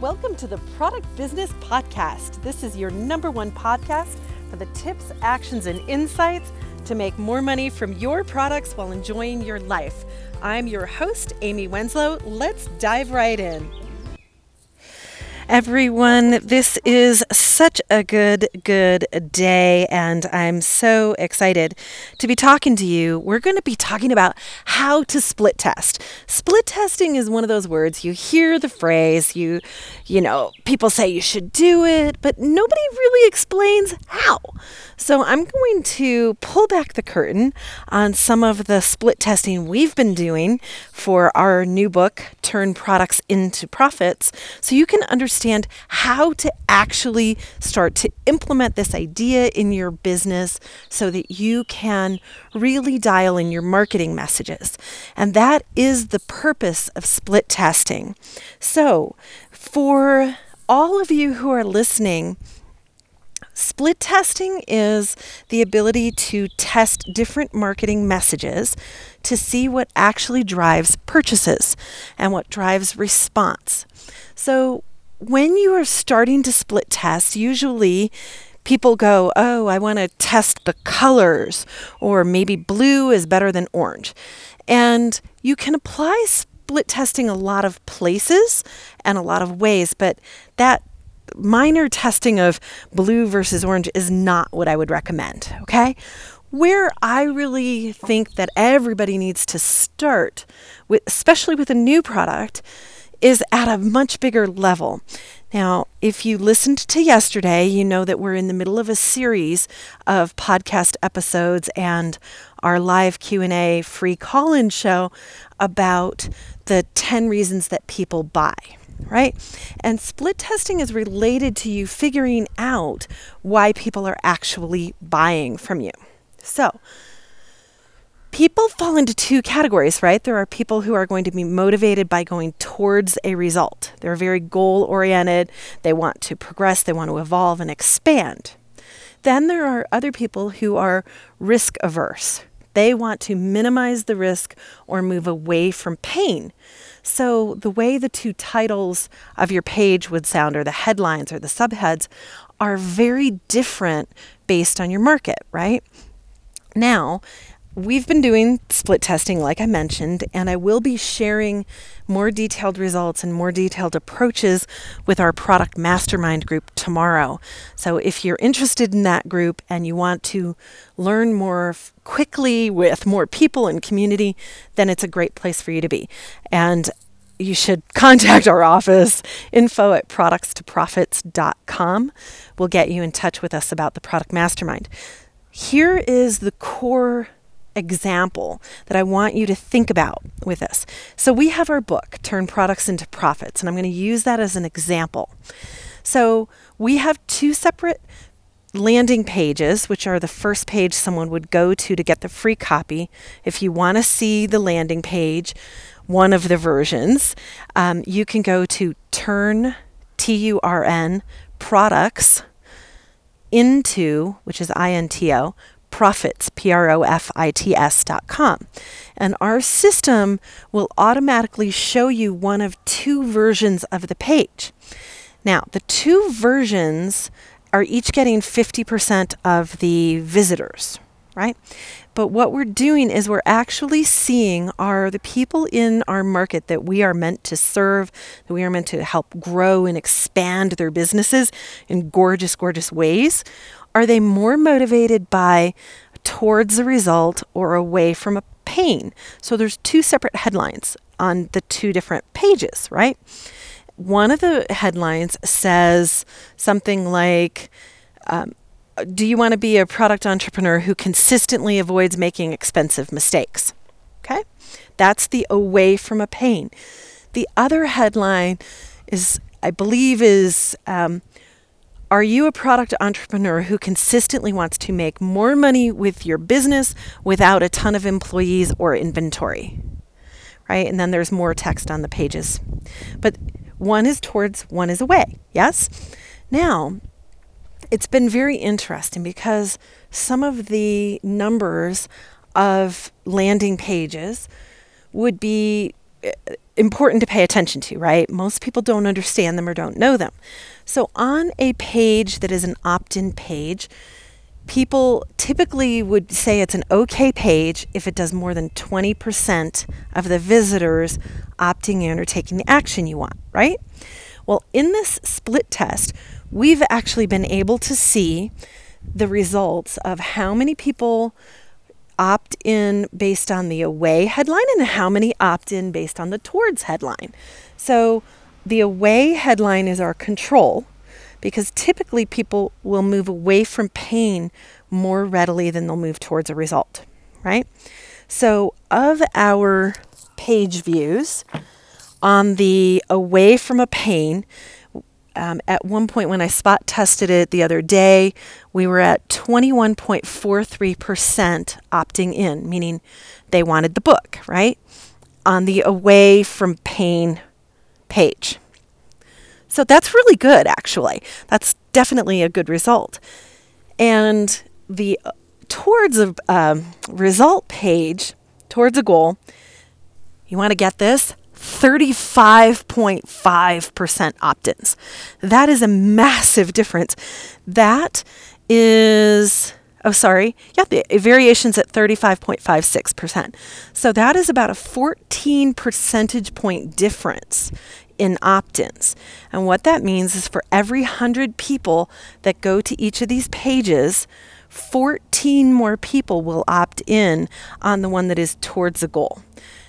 Welcome to the Product Business Podcast. This is your number one podcast for the tips, actions, and insights to make more money from your products while enjoying your life. I'm your host, Amy Wenslow. Let's dive right in everyone. This is such a good, good day, and I'm so excited to be talking to you. We're going to be talking about how to split test. Split testing is one of those words you hear the phrase, you, you know, people say you should do it, but nobody really explains how. So I'm going to pull back the curtain on some of the split testing we've been doing for our new book, Turn Products into Profits, so you can understand understand how to actually start to implement this idea in your business so that you can really dial in your marketing messages. And that is the purpose of split testing. So, for all of you who are listening, Split testing is the ability to test different marketing messages to see what actually drives purchases and what drives response. So, when you are starting to split test, usually people go, Oh, I want to test the colors, or maybe blue is better than orange. And you can apply split testing a lot of places and a lot of ways, but that minor testing of blue versus orange is not what I would recommend, okay? Where I really think that everybody needs to start, with, especially with a new product, is at a much bigger level. Now, if you listened to yesterday, you know that we're in the middle of a series of podcast episodes and our live Q&A free call-in show about the 10 reasons that people buy right? And split testing is related to you figuring out why people are actually buying from you. So, people fall into two categories, right? There are people who are going to be motivated by going towards a result. They're very goal oriented, they want to progress, they want to evolve and expand. Then there are other people who are risk averse. They want to minimize the risk or move away from pain. So, the way the two titles of your page would sound, or the headlines or the subheads, are very different based on your market, right? Now, We've been doing split testing, like I mentioned, and I will be sharing more detailed results and more detailed approaches with our product mastermind group tomorrow. So, if you're interested in that group and you want to learn more f- quickly with more people and community, then it's a great place for you to be. And you should contact our office info at productstoprofits.com. We'll get you in touch with us about the product mastermind. Here is the core example that I want you to think about with this. So, we have our book, Turn Products into Profits, and I'm going to use that as an example. So, we have two separate landing pages, which are the first page someone would go to to get the free copy. If you want to see the landing page, one of the versions, um, you can go to turn, T U R N, products into, which is I N T O, profits, P R O F I T S dot com. And our system will automatically show you one of two versions of the page. Now, the two versions are each getting 50% of the visitors, right? But what we're doing is we're actually seeing are the people in our market that we are meant to serve, that we are meant to help grow and expand their businesses in gorgeous, gorgeous ways. Are they more motivated by towards a result or away from a pain? So there's two separate headlines on the two different pages, right? One of the headlines says something like, um, Do you want to be a product entrepreneur who consistently avoids making expensive mistakes? Okay, that's the away from a pain. The other headline is, I believe, is um, are you a product entrepreneur who consistently wants to make more money with your business without a ton of employees or inventory? Right? And then there's more text on the pages. But one is towards, one is away. Yes? Now, it's been very interesting because some of the numbers of landing pages would be important to pay attention to, right? Most people don't understand them or don't know them. So, on a page that is an opt in page, people typically would say it's an okay page if it does more than 20% of the visitors opting in or taking the action you want, right? Well, in this split test, we've actually been able to see the results of how many people opt in based on the away headline and how many opt in based on the towards headline. So the away headline is our control because typically people will move away from pain more readily than they'll move towards a result, right? So of our page views on the away from a pain, um, at one point when I spot tested it the other day, we were at 21.43% opting in, meaning they wanted the book, right? On the away from pain page. So that's really good, actually. That's definitely a good result. And the uh, towards a um, result page, towards a goal, you want to get this 35.5% opt ins. That is a massive difference. That is, oh, sorry, yeah, the variation's at 35.56%. So that is about a 14 percentage point difference in opt ins. And what that means is for every 100 people that go to each of these pages, 14 more people will opt in on the one that is towards the goal.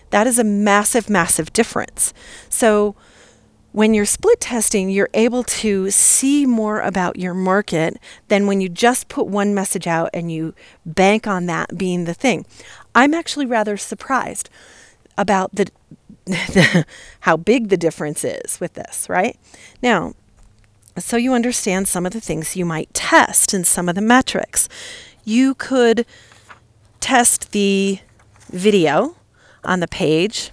That is a massive, massive difference. So, when you're split testing, you're able to see more about your market than when you just put one message out and you bank on that being the thing. I'm actually rather surprised about the, the how big the difference is with this, right? Now, so you understand some of the things you might test and some of the metrics. You could test the video on the page.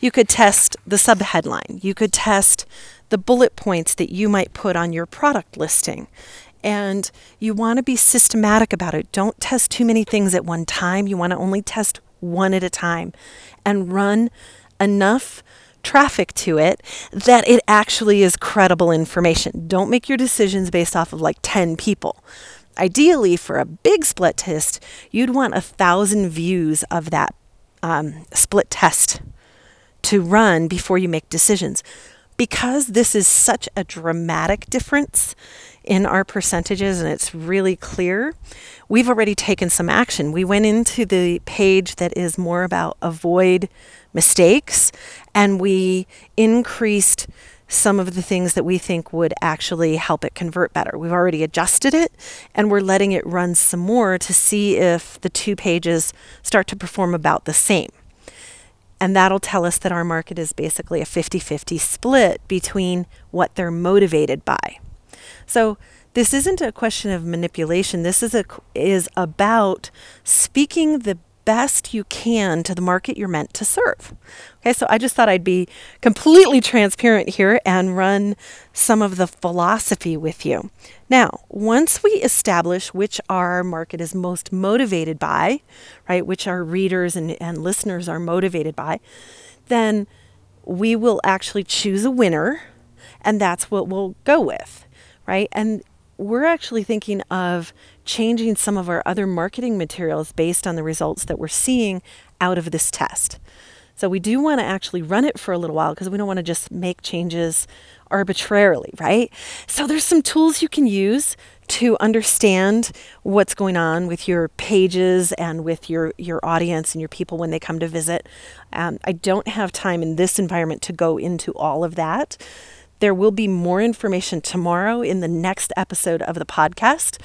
You could test the subheadline. You could test the bullet points that you might put on your product listing. And you want to be systematic about it. Don't test too many things at one time. You want to only test one at a time and run enough traffic to it that it actually is credible information. Don't make your decisions based off of like 10 people. Ideally, for a big split test, you'd want a thousand views of that um, split test to run before you make decisions. Because this is such a dramatic difference in our percentages and it's really clear, we've already taken some action. We went into the page that is more about avoid mistakes and we increased some of the things that we think would actually help it convert better. We've already adjusted it and we're letting it run some more to see if the two pages start to perform about the same. And that'll tell us that our market is basically a 50 50 split between what they're motivated by. So, this isn't a question of manipulation. This is a is about speaking the best you can to the market you're meant to serve. Okay, so I just thought I'd be completely transparent here and run some of the philosophy with you. Now, once we establish which our market is most motivated by, right, which our readers and, and listeners are motivated by, then we will actually choose a winner and that's what we'll go with, right? And we're actually thinking of changing some of our other marketing materials based on the results that we're seeing out of this test. So we do want to actually run it for a little while because we don't want to just make changes arbitrarily, right? So there's some tools you can use to understand what's going on with your pages and with your your audience and your people when they come to visit. Um, I don't have time in this environment to go into all of that. There will be more information tomorrow in the next episode of the podcast.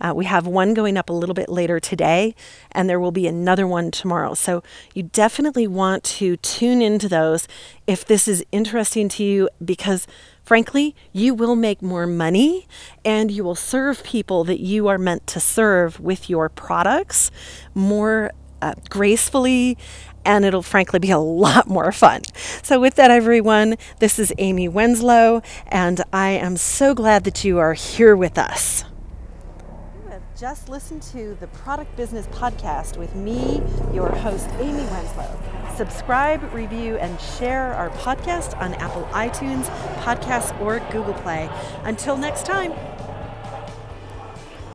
Uh, we have one going up a little bit later today, and there will be another one tomorrow. So you definitely want to tune into those if this is interesting to you because frankly, you will make more money and you will serve people that you are meant to serve with your products more uh, gracefully and it'll frankly be a lot more fun. So, with that, everyone, this is Amy Wenslow, and I am so glad that you are here with us. You have just listened to the Product Business Podcast with me, your host, Amy Wenslow. Subscribe, review, and share our podcast on Apple iTunes, Podcasts, or Google Play. Until next time,